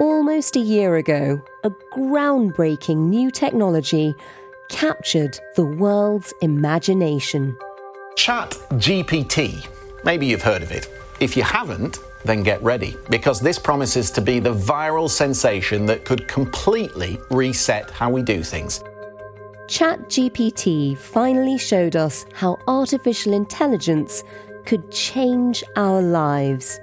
Almost a year ago, a groundbreaking new technology captured the world's imagination. Chat GPT. Maybe you've heard of it. If you haven't, then get ready, because this promises to be the viral sensation that could completely reset how we do things. ChatGPT finally showed us how artificial intelligence could change our lives.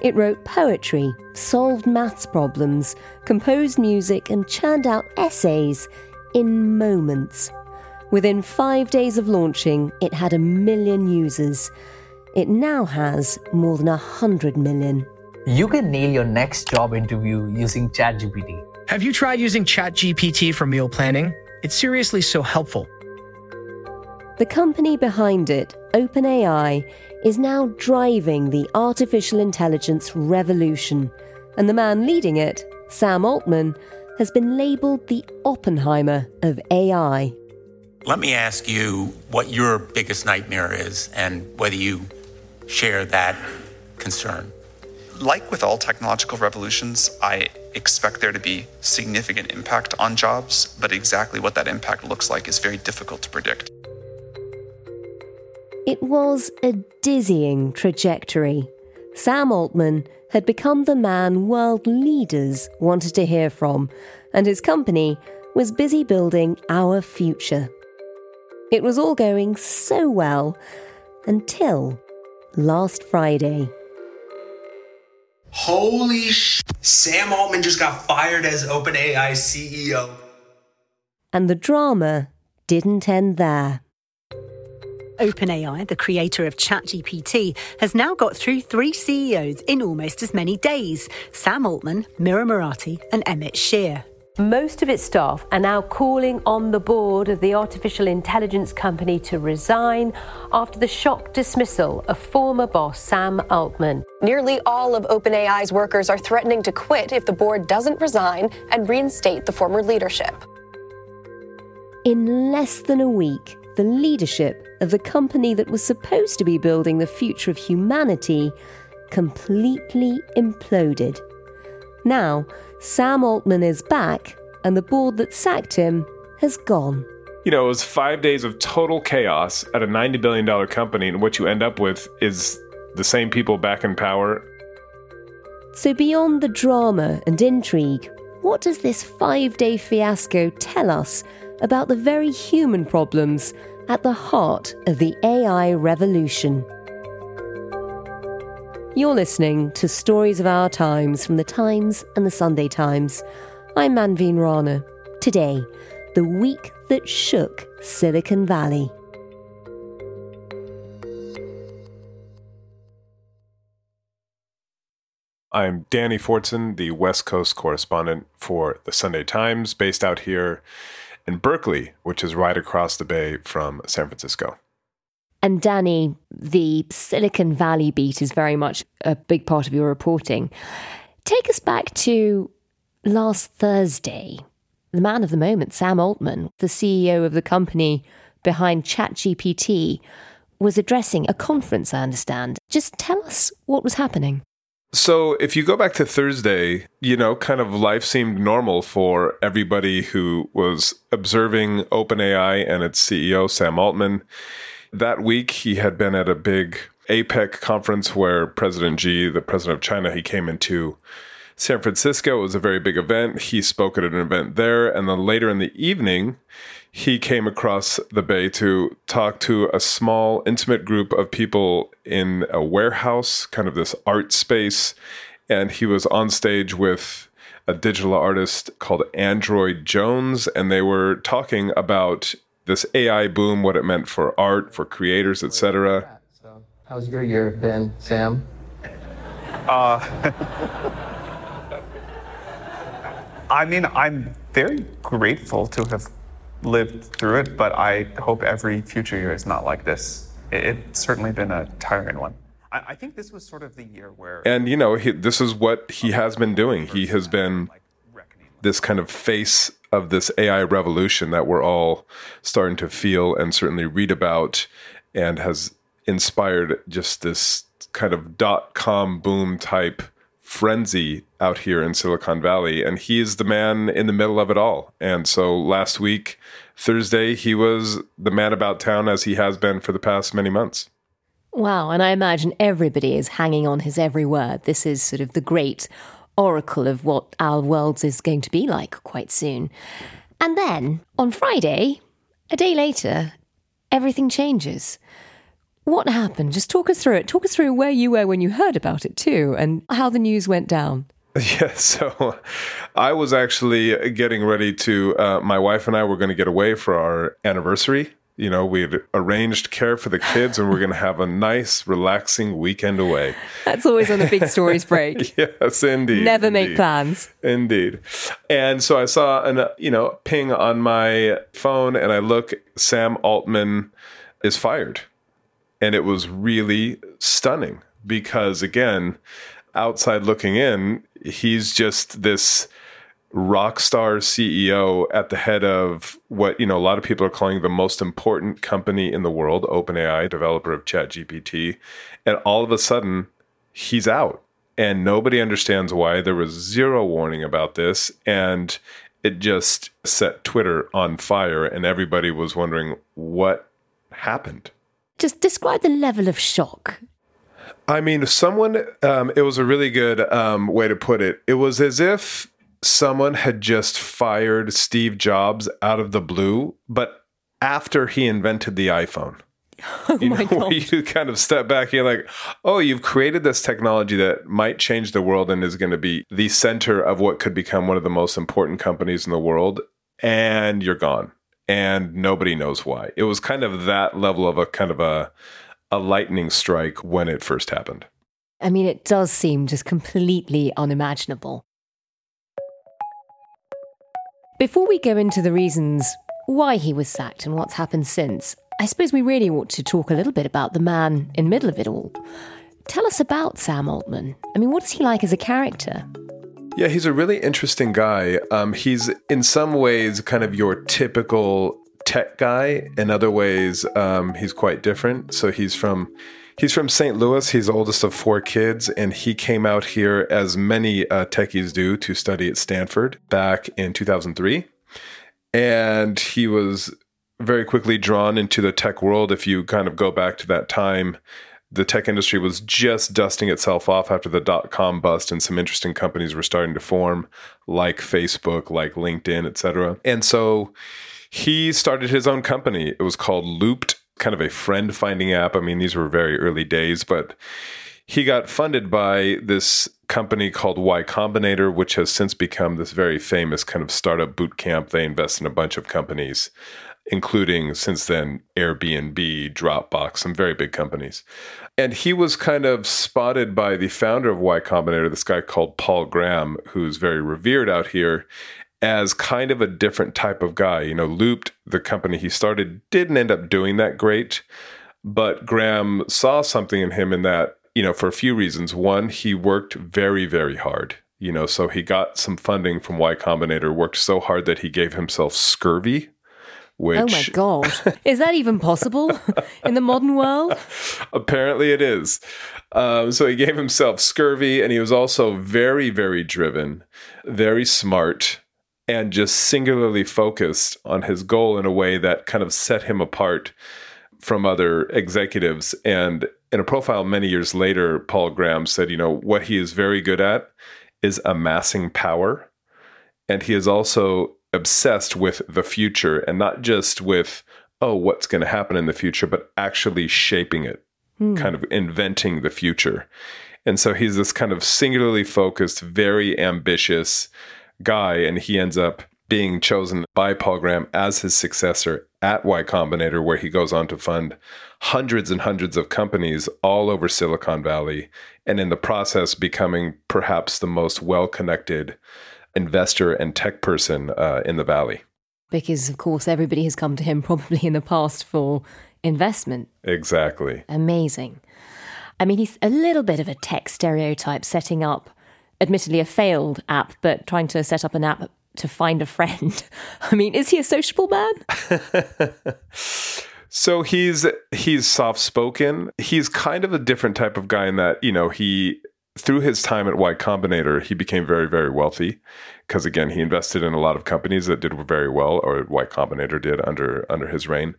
It wrote poetry, solved maths problems, composed music, and churned out essays in moments. Within five days of launching, it had a million users. It now has more than a hundred million. You can nail your next job interview using ChatGPT. Have you tried using ChatGPT for meal planning? It's seriously so helpful. The company behind it, OpenAI, is now driving the artificial intelligence revolution, and the man leading it, Sam Altman, has been labelled the Oppenheimer of AI. Let me ask you what your biggest nightmare is and whether you share that concern. Like with all technological revolutions, I expect there to be significant impact on jobs, but exactly what that impact looks like is very difficult to predict. It was a dizzying trajectory. Sam Altman had become the man world leaders wanted to hear from, and his company was busy building our future. It was all going so well until last Friday. Holy sh! Sam Altman just got fired as OpenAI CEO. And the drama didn't end there. OpenAI, the creator of ChatGPT, has now got through three CEOs in almost as many days Sam Altman, Mira Murati, and Emmett Shear. Most of its staff are now calling on the board of the artificial intelligence company to resign after the shock dismissal of former boss Sam Altman. Nearly all of OpenAI's workers are threatening to quit if the board doesn't resign and reinstate the former leadership. In less than a week, the leadership of the company that was supposed to be building the future of humanity completely imploded. Now, Sam Altman is back, and the board that sacked him has gone. You know, it was five days of total chaos at a $90 billion company, and what you end up with is the same people back in power. So, beyond the drama and intrigue, what does this five day fiasco tell us about the very human problems at the heart of the AI revolution? You're listening to Stories of Our Times from the Times and the Sunday Times. I'm Manveen Rana. Today, the week that shook Silicon Valley. I'm Danny Fortson, the West Coast correspondent for the Sunday Times, based out here in Berkeley, which is right across the bay from San Francisco. And Danny, the Silicon Valley beat is very much a big part of your reporting. Take us back to last Thursday. The man of the moment, Sam Altman, the CEO of the company behind ChatGPT, was addressing a conference, I understand. Just tell us what was happening. So, if you go back to Thursday, you know, kind of life seemed normal for everybody who was observing OpenAI and its CEO, Sam Altman. that week he had been at a big APEC conference where President Xi, the president of China, he came into San Francisco. It was a very big event. He spoke at an event there. And then later in the evening, he came across the bay to talk to a small, intimate group of people in a warehouse, kind of this art space. And he was on stage with a digital artist called Android Jones. And they were talking about this AI boom, what it meant for art, for creators, etc. How's your year been, Sam? Uh, I mean, I'm very grateful to have lived through it, but I hope every future year is not like this. It's certainly been a tiring one. I, think this was sort of the year where. And, you know, he, this is what he has been doing. He has been this kind of face of this AI revolution that we're all starting to feel and certainly read about and has inspired just this kind of dot com boom type frenzy out here in Silicon Valley. And he is the man in the middle of it all. And so last week, Thursday, he was the man about town as he has been for the past many months. Wow. And I imagine everybody is hanging on his every word. This is sort of the great oracle of what our world is going to be like quite soon. And then on Friday, a day later, everything changes. What happened? Just talk us through it. Talk us through where you were when you heard about it too, and how the news went down. Yeah, so I was actually getting ready to. Uh, my wife and I were going to get away for our anniversary. You know, we had arranged care for the kids, and we're going to have a nice, relaxing weekend away. That's always on the big stories break. yes, indeed. Never indeed. make plans. Indeed. And so I saw an, you know, ping on my phone, and I look. Sam Altman is fired and it was really stunning because, again, outside looking in, he's just this rock star CEO at the head of what you know a lot of people are calling the most important company in the world, OpenAI, developer of ChatGPT, and all of a sudden he's out and nobody understands why. There was zero warning about this and it just set Twitter on fire and everybody was wondering what happened. Just describe the level of shock. I mean, someone, um, it was a really good um, way to put it. It was as if someone had just fired Steve Jobs out of the blue, but after he invented the iPhone. Oh you know, where God. you kind of step back, you're like, oh, you've created this technology that might change the world and is going to be the center of what could become one of the most important companies in the world, and you're gone and nobody knows why. It was kind of that level of a kind of a a lightning strike when it first happened. I mean, it does seem just completely unimaginable. Before we go into the reasons why he was sacked and what's happened since, I suppose we really ought to talk a little bit about the man in the middle of it all. Tell us about Sam Altman. I mean, what is he like as a character? Yeah, he's a really interesting guy. Um, he's in some ways kind of your typical tech guy. In other ways, um, he's quite different. So he's from he's from St. Louis. He's the oldest of four kids, and he came out here as many uh, techies do to study at Stanford back in 2003. And he was very quickly drawn into the tech world. If you kind of go back to that time, the tech industry was just dusting itself off after the dot com bust, and some interesting companies were starting to form, like Facebook, like LinkedIn, etc. And so he started his own company. It was called Loopt, kind of a friend finding app. I mean, these were very early days, but he got funded by this company called Y Combinator, which has since become this very famous kind of startup boot camp. They invest in a bunch of companies, including since then Airbnb, Dropbox, some very big companies. And he was kind of spotted by the founder of Y Combinator, this guy called Paul Graham, who's very revered out here, as kind of a different type of guy. You know, Loopt, the company he started, didn't end up doing that great. But Graham saw something in him in that, you know, for a few reasons. One, he worked very, very hard. You know, so he got some funding from Y Combinator, worked so hard that he gave himself scurvy, which oh my God. is that even possible in the modern world? Apparently, it is. Um, so he gave himself scurvy, and he was also very, very driven, very smart, and just singularly focused on his goal in a way that kind of set him apart from other executives. And in a profile many years later, Paul Graham said, you know, what he is very good at is amassing power. And he is also obsessed with the future and not just with, oh, what's going to happen in the future, but actually shaping it, Hmm. kind of inventing the future. And so he's this kind of singularly focused, very ambitious guy. And he ends up being chosen by Paul Graham as his successor at Y Combinator, where he goes on to fund hundreds and hundreds of companies all over Silicon Valley. And in the process, becoming perhaps the most well connected investor and tech person uh, in the Valley. Because, of course, everybody has come to him probably in the past for investment. Exactly. Amazing. I mean, he's a little bit of a tech stereotype setting up, admittedly, a failed app, but trying to set up an app to find a friend. I mean, is he a sociable man? So he's he's soft spoken. He's kind of a different type of guy in that you know he through his time at Y Combinator he became very very wealthy because again he invested in a lot of companies that did very well or Y Combinator did under under his reign.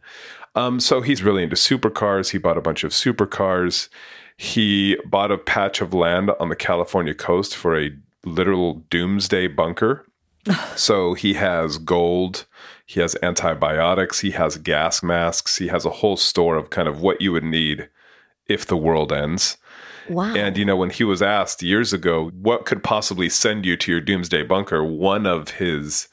Um, so he's really into supercars. He bought a bunch of supercars. He bought a patch of land on the California coast for a literal doomsday bunker. so he has gold, he has antibiotics, he has gas masks, he has a whole store of kind of what you would need if the world ends. Wow. And you know, when he was asked years ago what could possibly send you to your doomsday bunker, one of his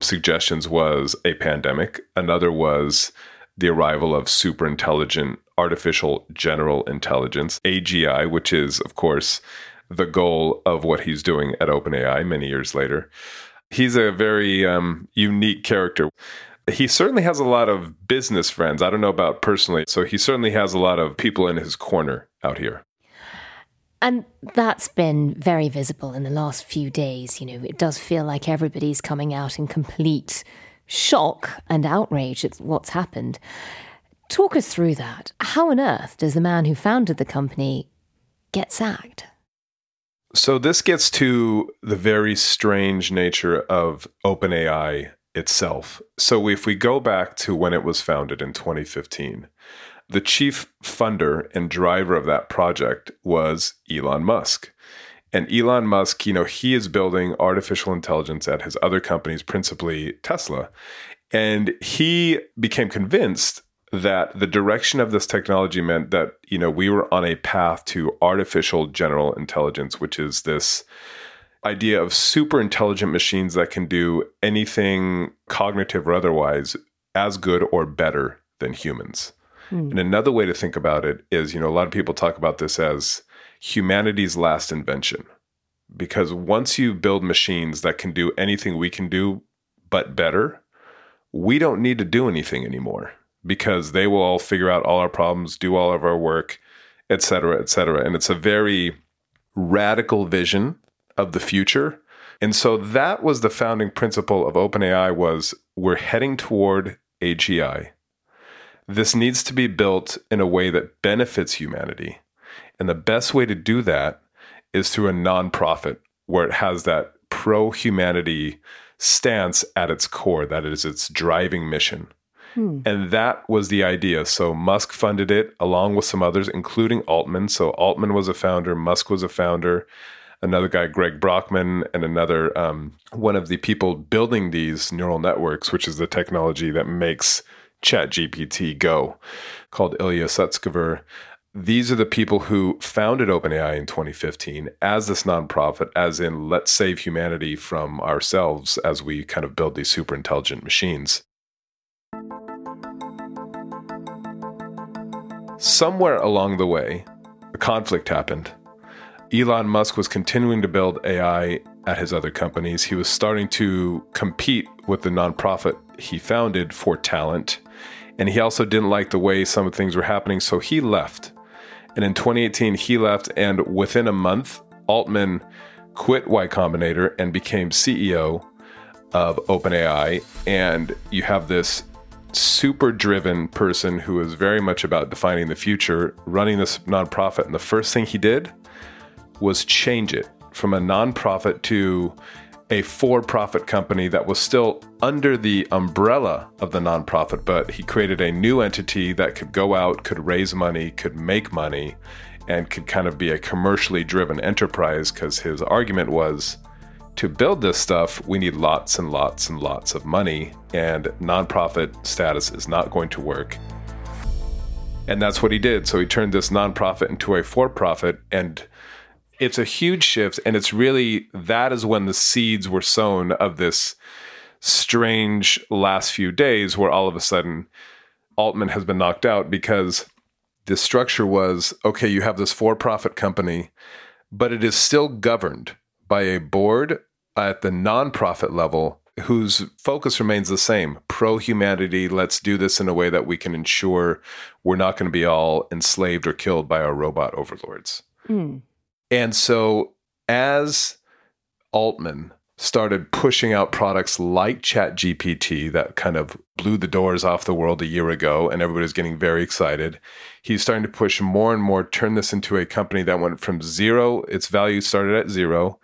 suggestions was a pandemic, another was the arrival of super intelligent artificial general intelligence, AGI, which is, of course, the goal of what he's doing at OpenAI many years later. He's a very um, unique character. He certainly has a lot of business friends. I don't know about personally. So he certainly has a lot of people in his corner out here. And that's been very visible in the last few days. You know, it does feel like everybody's coming out in complete shock and outrage at what's happened. Talk us through that. How on earth does the man who founded the company get sacked? So this gets to the very strange nature of OpenAI itself. So if we go back to when it was founded in 2015, the chief funder and driver of that project was Elon Musk. And Elon Musk, you know, he is building artificial intelligence at his other companies, principally Tesla. And he became convinced that the direction of this technology meant that, you know, we were on a path to artificial general intelligence, which is this idea of super intelligent machines that can do anything cognitive or otherwise as good or better than humans. Hmm. And another way to think about it is, you know, a lot of people talk about this as humanity's last invention. Because once you build machines that can do anything we can do but better, we don't need to do anything anymore because they will all figure out all our problems, do all of our work, et cetera, et cetera. And it's a very radical vision of the future. And so that was the founding principle of OpenAI was we're heading toward AGI. This needs to be built in a way that benefits humanity. And the best way to do that is through a nonprofit where it has that pro humanity stance at its core, that is its driving mission. Hmm. And that was the idea. So Musk funded it along with some others, including Altman. So Altman was a founder, Musk was a founder, another guy, Greg Brockman, and another um, one of the people building these neural networks, which is the technology that makes ChatGPT go, called Ilya Sutskever. These are the people who founded OpenAI in 2015 as this nonprofit, as in let's save humanity from ourselves as we kind of build these super intelligent machines. Somewhere along the way, a conflict happened. Elon Musk was continuing to build AI at his other companies. He was starting to compete with the nonprofit he founded for talent. And he also didn't like the way some things were happening, so he left. And in 2018, he left, and within a month, Altman quit Y Combinator and became CEO of OpenAI. And you have this super driven person who is very much about defining the future, running this nonprofit. And the first thing he did was change it from a nonprofit to a for profit company that was still under the umbrella of the nonprofit, but he created a new entity that could go out, could raise money, could make money, and could kind of be a commercially driven enterprise because his argument was to build this stuff, we need lots and lots and lots of money, and nonprofit status is not going to work. And that's what he did. So he turned this nonprofit into a for profit, and it's a huge shift. And it's really that is when the seeds were sown of this strange last few days where all of a sudden Altman has been knocked out because the structure was okay, you have this for profit company, but it is still governed by a board at the nonprofit level whose focus remains the same pro humanity. Let's do this in a way that we can ensure we're not going to be all enslaved or killed by our robot overlords. Mm. And so, as Altman started pushing out products like ChatGPT that kind of blew the doors off the world a year ago, and everybody's getting very excited. He's starting to push more and more, turn this into a company that went from zero, its value started at zero.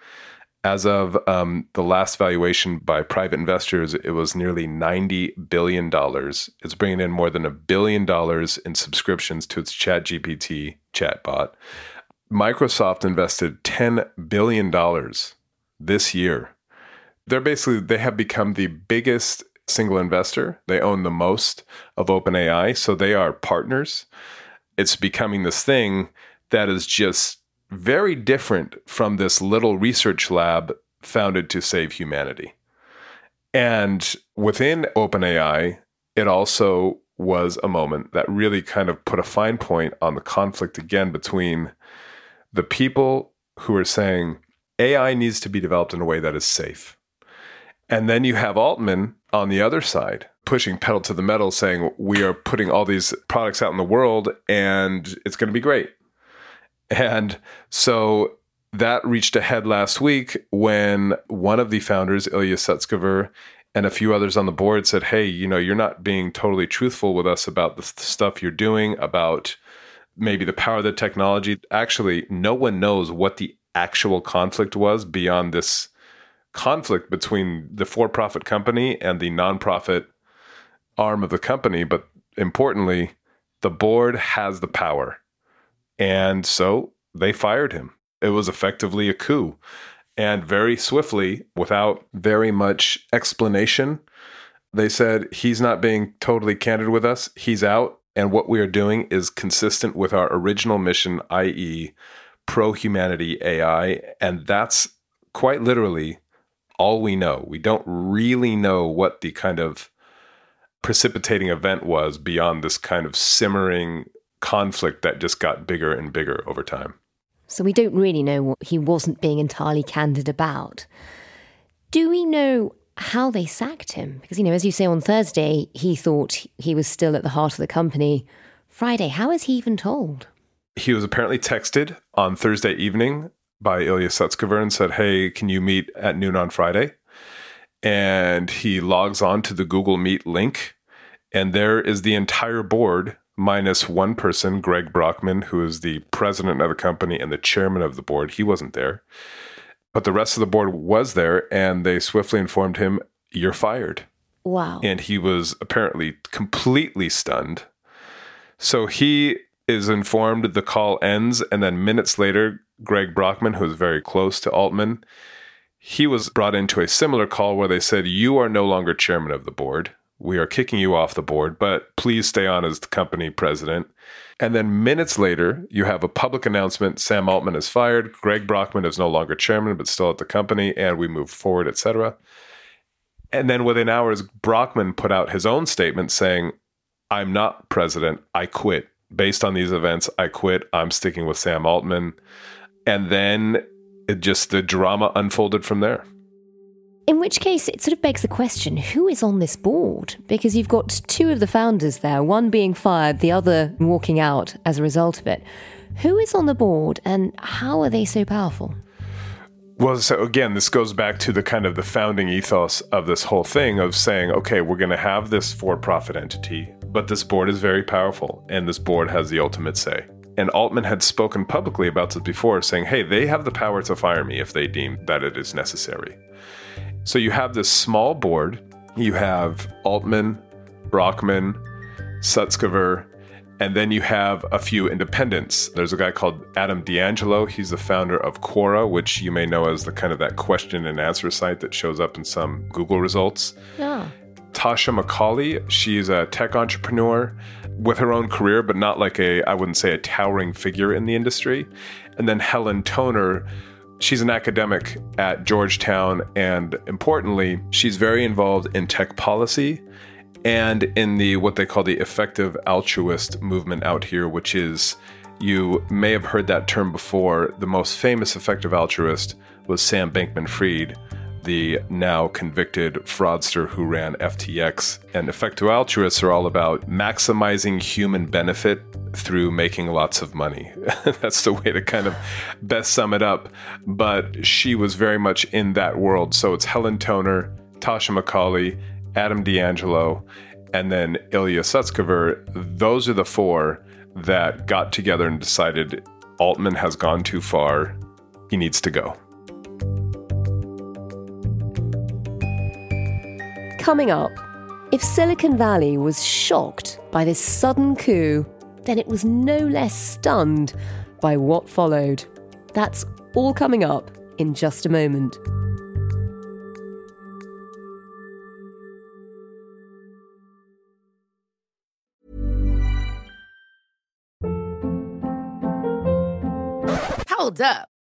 As of um, the last valuation by private investors, it was nearly $90 billion. It's bringing in more than a billion dollars in subscriptions to its ChatGPT chatbot. Microsoft invested $10 billion this year they're basically they have become the biggest single investor. They own the most of OpenAI, so they are partners. It's becoming this thing that is just very different from this little research lab founded to save humanity. And within OpenAI, it also was a moment that really kind of put a fine point on the conflict again between the people who are saying AI needs to be developed in a way that is safe and then you have Altman on the other side pushing pedal to the metal saying we are putting all these products out in the world and it's going to be great. And so that reached a head last week when one of the founders, Ilya Sutskever, and a few others on the board said, "Hey, you know, you're not being totally truthful with us about the stuff you're doing about maybe the power of the technology. Actually, no one knows what the actual conflict was beyond this conflict between the for profit company and the nonprofit arm of the company. But importantly, the board has the power. And so they fired him. It was effectively a coup. And very swiftly, without very much explanation, they said, he's not being totally candid with us. He's out. And what we are doing is consistent with our original mission, i.e., pro humanity AI. And that's quite literally all we know. We don't really know what the kind of precipitating event was beyond this kind of simmering conflict that just got bigger and bigger over time. So we don't really know what he wasn't being entirely candid about. Do we know how they sacked him? Because, you know, as you say on Thursday, he thought he was still at the heart of the company. Friday, how is he even told? He was apparently texted on Thursday evening by Ilya Sutskever and said, Hey, can you meet at noon on Friday? And he logs on to the Google Meet link, and there is the entire board minus one person, Greg Brockman, who is the president of the company and the chairman of the board. He wasn't there. But the rest of the board was there, and they swiftly informed him, You're fired. Wow. And he was apparently completely stunned. So he is informed the call ends, and then minutes later, Greg Brockman, who is very close to Altman, he was brought into a similar call where they said, You are no longer chairman of the board. We are kicking you off the board, but please stay on as the company president. And then minutes later, you have a public announcement Sam Altman is fired, Greg Brockman is no longer chairman, but still at the company, and we move forward, etc. And then within hours, Brockman put out his own statement saying, I'm not president. I quit. Based on these events, I quit. I'm sticking with Sam Altman and then it just the drama unfolded from there. In which case, it sort of begs the question who is on this board? Because you've got two of the founders there, one being fired, the other walking out as a result of it. Who is on the board and how are they so powerful? Well, so again, this goes back to the kind of the founding ethos of this whole thing of saying, okay, we're going to have this for profit entity, but this board is very powerful and this board has the ultimate say. And Altman had spoken publicly about this before, saying, hey, they have the power to fire me if they deem that it is necessary. So you have this small board. You have Altman, Brockman, Sutskever, and then you have a few independents. There's a guy called Adam D'Angelo. He's the founder of Quora, which you may know as the kind of that question and answer site that shows up in some Google results. Yeah. Tasha McCauley, she's a tech entrepreneur with her own career, but not like a, I wouldn't say a towering figure in the industry. And then Helen Toner, she's an academic at Georgetown. And importantly, she's very involved in tech policy and in the what they call the effective altruist movement out here, which is you may have heard that term before. The most famous effective altruist was Sam Bankman Fried, the now convicted fraudster who ran FTX. And effective altruists are all about maximizing human benefit through making lots of money. That's the way to kind of best sum it up. But she was very much in that world. So it's Helen Toner, Tasha McCauley, Adam D'Angelo, and then Ilya Sutskever. Those are the four that got together and decided Altman has gone too far. He needs to go. Coming up, if Silicon Valley was shocked by this sudden coup, then it was no less stunned by what followed. That's all coming up in just a moment. Hold up.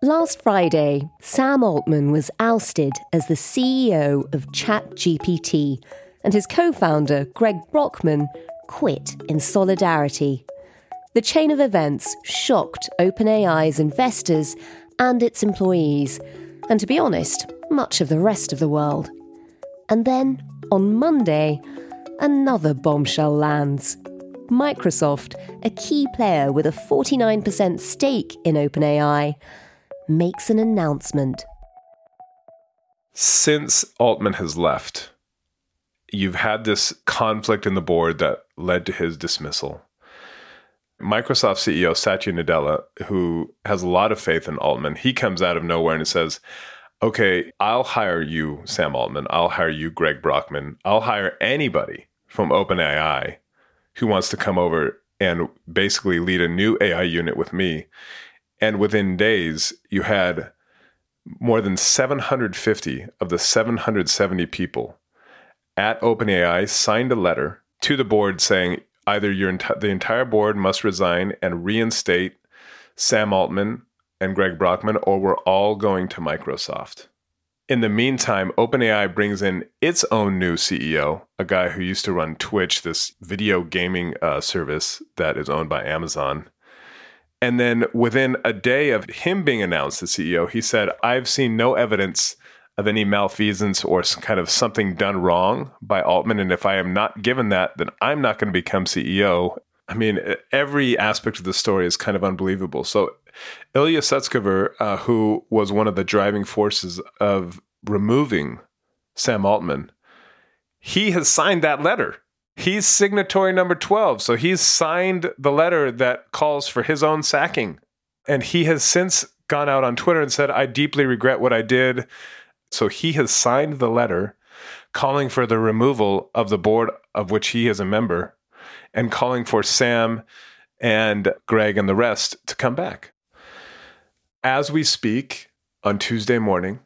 Last Friday, Sam Altman was ousted as the CEO of ChatGPT, and his co founder, Greg Brockman, quit in solidarity. The chain of events shocked OpenAI's investors and its employees, and to be honest, much of the rest of the world. And then, on Monday, another bombshell lands. Microsoft, a key player with a 49% stake in OpenAI, makes an announcement. Since Altman has left, you've had this conflict in the board that led to his dismissal. Microsoft CEO Satya Nadella, who has a lot of faith in Altman, he comes out of nowhere and says, Okay, I'll hire you, Sam Altman. I'll hire you, Greg Brockman. I'll hire anybody from OpenAI who wants to come over and basically lead a new AI unit with me. And within days, you had more than 750 of the 770 people at OpenAI signed a letter to the board saying either enti- the entire board must resign and reinstate Sam Altman and Greg Brockman, or we're all going to Microsoft. In the meantime, OpenAI brings in its own new CEO, a guy who used to run Twitch, this video gaming uh, service that is owned by Amazon. And then within a day of him being announced as CEO, he said, I've seen no evidence of any malfeasance or kind of something done wrong by Altman. And if I am not given that, then I'm not going to become CEO. I mean, every aspect of the story is kind of unbelievable. So, Ilya Sutskever, uh, who was one of the driving forces of removing Sam Altman, he has signed that letter he's signatory number 12. So he's signed the letter that calls for his own sacking. And he has since gone out on Twitter and said, I deeply regret what I did. So he has signed the letter calling for the removal of the board of which he is a member and calling for Sam and Greg and the rest to come back. As we speak on Tuesday morning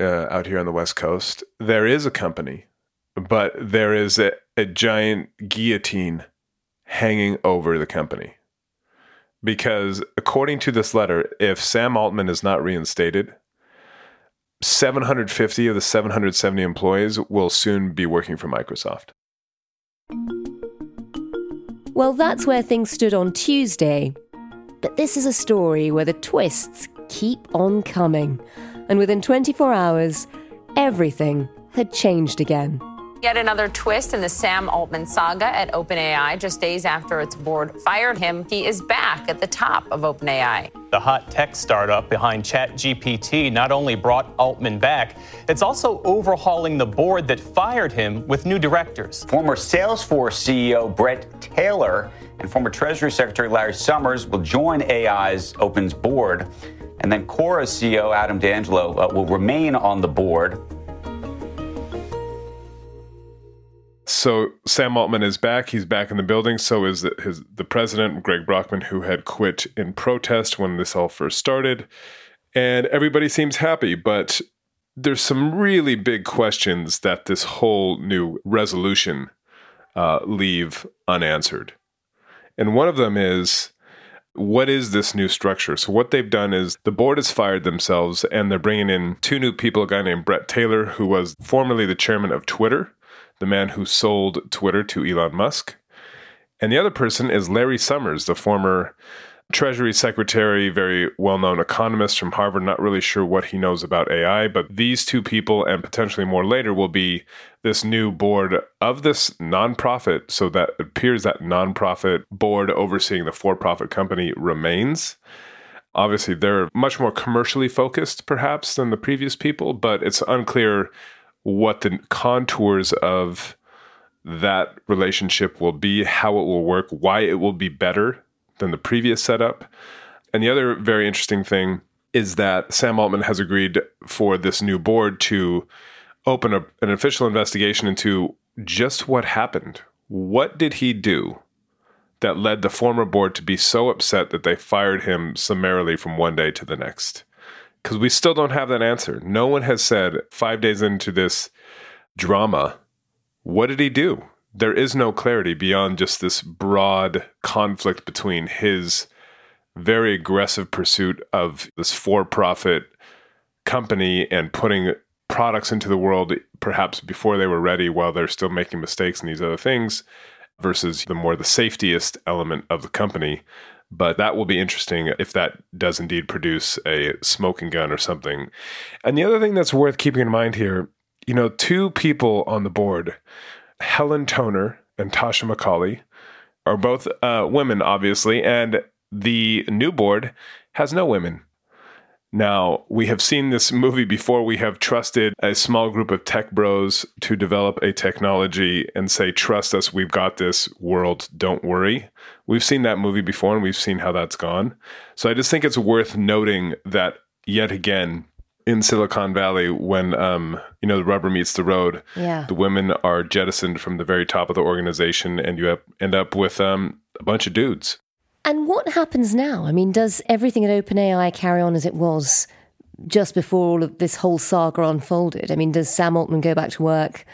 uh, out here on the West Coast, there is a company but there is a, a giant guillotine hanging over the company. Because according to this letter, if Sam Altman is not reinstated, 750 of the 770 employees will soon be working for Microsoft. Well, that's where things stood on Tuesday. But this is a story where the twists keep on coming. And within 24 hours, everything had changed again. Yet another twist in the Sam Altman saga at OpenAI. Just days after its board fired him, he is back at the top of OpenAI. The hot tech startup behind ChatGPT not only brought Altman back, it's also overhauling the board that fired him with new directors. Former Salesforce CEO Bret Taylor and former Treasury Secretary Larry Summers will join AI's Open's board. And then Quora's CEO Adam D'Angelo uh, will remain on the board. So Sam Altman is back. He's back in the building. So is the, his the president, Greg Brockman, who had quit in protest when this all first started. And everybody seems happy, but there's some really big questions that this whole new resolution uh, leave unanswered. And one of them is what is this new structure? So, what they've done is the board has fired themselves and they're bringing in two new people a guy named Bret Taylor, who was formerly the chairman of Twitter the man who sold Twitter to Elon Musk. And the other person is Larry Summers, the former Treasury Secretary, very well known economist from Harvard. Not really sure what he knows about AI, but these two people, and potentially more later, will be this new board of this nonprofit. So that appears that nonprofit board overseeing the for profit company remains. Obviously, they're much more commercially focused, perhaps, than the previous people, but it's unclear what the contours of that relationship will be, how it will work, why it will be better than the previous setup. And the other very interesting thing is that Sam Altman has agreed for this new board to open a, an official investigation into just what happened. What did he do that led the former board to be so upset that they fired him summarily from one day to the next? Because we still don't have that answer. No one has said five days into this drama, what did he do? There is no clarity beyond just this broad conflict between his very aggressive pursuit of this for profit company and putting products into the world perhaps before they were ready while they're still making mistakes and these other things versus the more the safetiest element of the company but that will be interesting if that does indeed produce a smoking gun or something. And the other thing that's worth keeping in mind here, you know, two people on the board, Helen Toner and Tasha McCauley, are both uh, women, obviously, and the new board has no women. Now, we have seen this movie before. We have trusted a small group of tech bros to develop a technology and say, Trust us, we've got this world, don't worry. We've seen that movie before and we've seen how that's gone. So I just think it's worth noting that yet again, in Silicon Valley, when um, you know the rubber meets the road, yeah. the women are jettisoned from the very top of the organization, and you have, end up with um, a bunch of dudes. And what happens now? I mean, does everything at OpenAI carry on as it was just before all of this whole saga unfolded? I mean, does Sam Altman go back to work?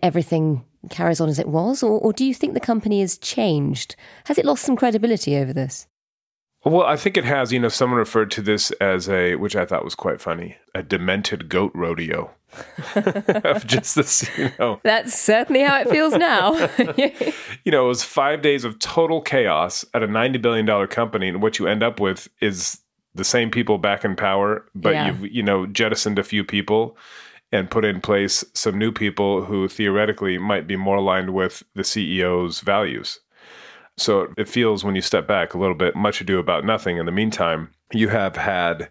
Everything carries on as it was? Or, or do you think the company has changed? Has it lost some credibility over this? Well, I think it has. You know, someone referred to this as a, which I thought was quite funny, a demented goat rodeo. of just this, you know. That's certainly how it feels now. you know, it was five days of total chaos at a $90 billion company. And what you end up with is the same people back in power, but yeah. you've, you know, jettisoned a few people and put in place some new people who theoretically might be more aligned with the CEO's values. So it feels when you step back a little bit much ado about nothing. In the meantime, you have had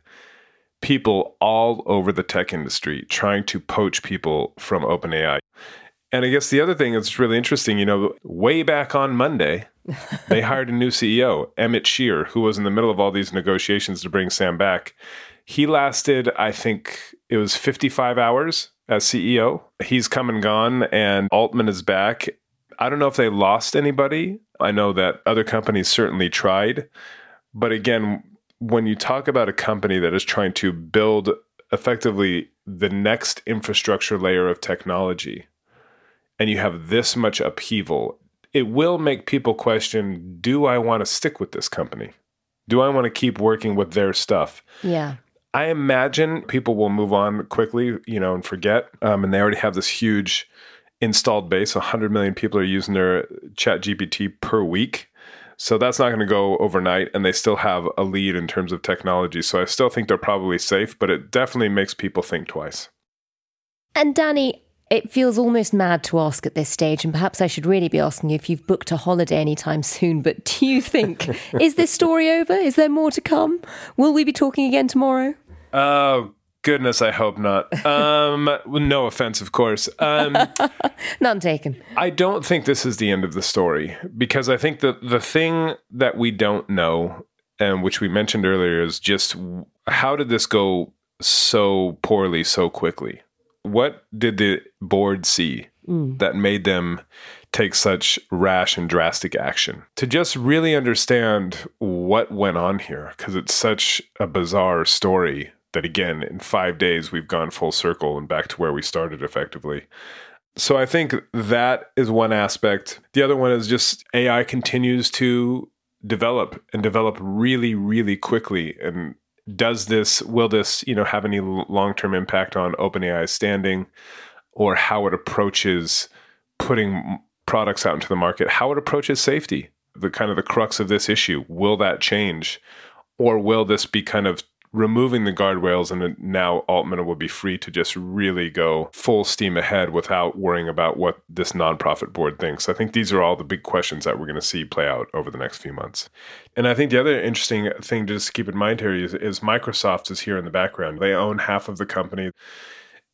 people all over the tech industry trying to poach people from OpenAI. And I guess the other thing that's really interesting, you know, way back on Monday, they hired a new CEO, Emmett Shear, who was in the middle of all these negotiations to bring Sam back. He lasted, I think it was 55 hours as CEO. He's come and gone, and Altman is back. I don't know if they lost anybody. I know that other companies certainly tried. But again, when you talk about a company that is trying to build effectively the next infrastructure layer of technology, and you have this much upheaval, it will make people question do I want to stick with this company? Do I want to keep working with their stuff? Yeah. I imagine people will move on quickly, you know, and forget. Um, and they already have this huge installed base. 100 million people are using their chat GPT per week. So that's not going to go overnight, and they still have a lead in terms of technology. So I still think they're probably safe, but it definitely makes people think twice. And Danny, it feels almost mad to ask at this stage, and perhaps I should really be asking you if you've booked a holiday anytime soon. But do you think, is this story over? Is there more to come? Will we be talking again tomorrow? Oh, goodness, I hope not. Um, no offense, of course. Um, None taken. I don't think this is the end of the story because I think that the thing that we don't know, and which we mentioned earlier, is just how did this go so poorly so quickly? What did the board see Mm. that made them take such rash and drastic action? To just really understand what went on here, because it's such a bizarre story that, again, in five days, we've gone full circle and back to where we started effectively. So I think that is one aspect. The other one is just AI continues to develop and develop really, really quickly. And does this, will this, you know, have any long term impact on OpenAI's standing or how it approaches putting products out into the market, how it approaches safety? The kind of the crux of this issue. Will that change? Or will this be kind of removing the guardrails and now Altman will be free to just really go full steam ahead without worrying about what this nonprofit board thinks. I think these are all the big questions that we're going to see play out over the next few months. And I think the other interesting thing to just keep in mind here is, is Microsoft is here in the background. They own half of the company.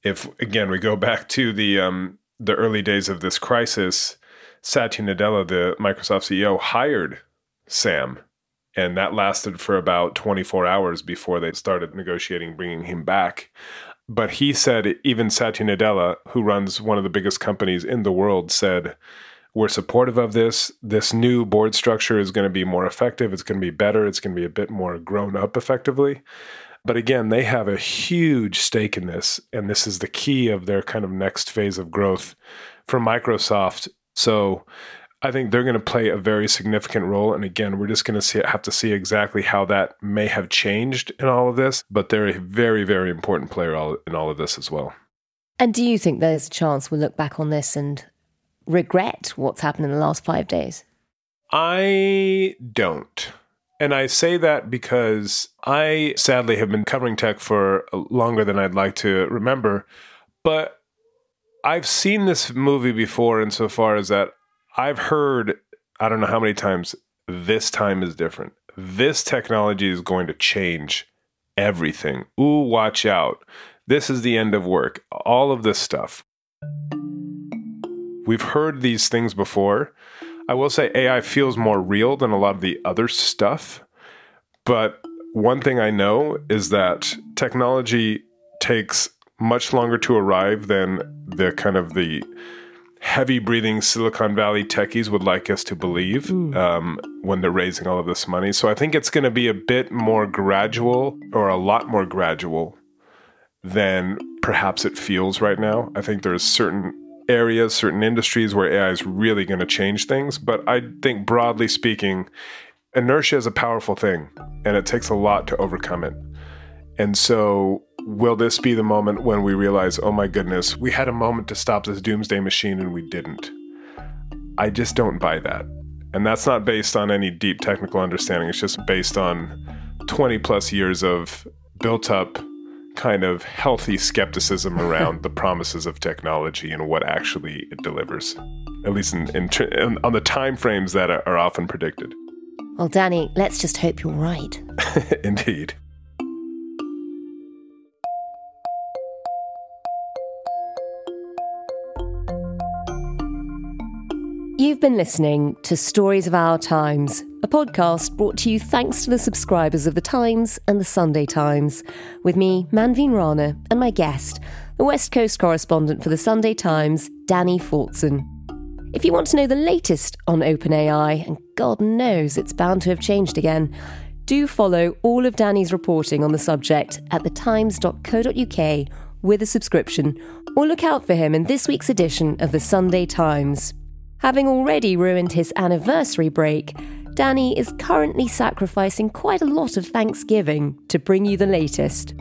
If again we go back to the um, the early days of this crisis, Satya Nadella, the Microsoft CEO, hired Sam and that lasted for about 24 hours before they started negotiating bringing him back. But he said, even Satya Nadella, who runs one of the biggest companies in the world, said, We're supportive of this. This new board structure is going to be more effective. It's going to be better. It's going to be a bit more grown up effectively. But again, they have a huge stake in this. And this is the key of their kind of next phase of growth for Microsoft. So I think they're going to play a very significant role. And again, we're just going to see, have to see exactly how that may have changed in all of this. But they're a very, very important player in all of this as well. And do you think there's a chance we'll look back on this and regret what's happened in the last five days? I don't. And I say that because I sadly have been covering tech for longer than I'd like to remember. But I've seen this movie before insofar as that I've heard, I don't know how many times, this time is different. This technology is going to change everything. Ooh, watch out. This is the end of work. All of this stuff. We've heard these things before. I will say AI feels more real than a lot of the other stuff. But one thing I know is that technology takes much longer to arrive than the kind of the heavy breathing Silicon Valley techies would like us to believe um, when they're raising all of this money. So I think it's going to be a bit more gradual or a lot more gradual than perhaps it feels right now. I think there's certain areas, certain industries where AI is really going to change things. But I think broadly speaking, inertia is a powerful thing and it takes a lot to overcome it. And so will this be the moment when we realize, oh my goodness, we had a moment to stop this doomsday machine and we didn't? I just don't buy that. And that's not based on any deep technical understanding. It's just based on 20 plus years of built up kind of healthy skepticism around the promises of technology and what actually it delivers, at least in, in, in on the time frames that are, are often predicted. Well, Danny, let's just hope you're right. Indeed. Been listening to Stories of Our Times, a podcast brought to you thanks to the subscribers of The Times and The Sunday Times, with me, Manveen Rana, and my guest, the West Coast correspondent for The Sunday Times, Danny Fortson. If you want to know the latest on OpenAI, and God knows it's bound to have changed again, do follow all of Danny's reporting on the subject at thetimes.co.uk with a subscription, or look out for him in this week's edition of The Sunday Times. Having already ruined his anniversary break, Danny is currently sacrificing quite a lot of Thanksgiving to bring you the latest.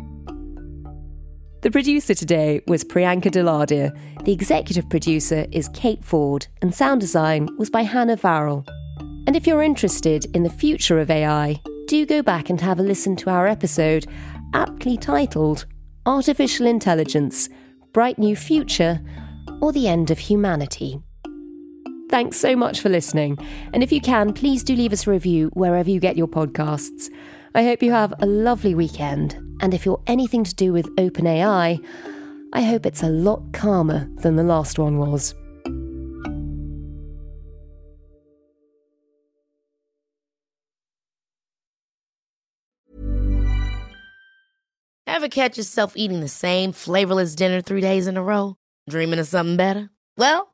The producer today was Priyanka Deladia, the executive producer is Kate Ford, and sound design was by Hannah Farrell. And if you're interested in the future of AI, do go back and have a listen to our episode, aptly titled Artificial Intelligence Bright New Future or the End of Humanity. Thanks so much for listening. And if you can, please do leave us a review wherever you get your podcasts. I hope you have a lovely weekend. And if you're anything to do with OpenAI, I hope it's a lot calmer than the last one was. Ever catch yourself eating the same flavorless dinner three days in a row? Dreaming of something better? Well,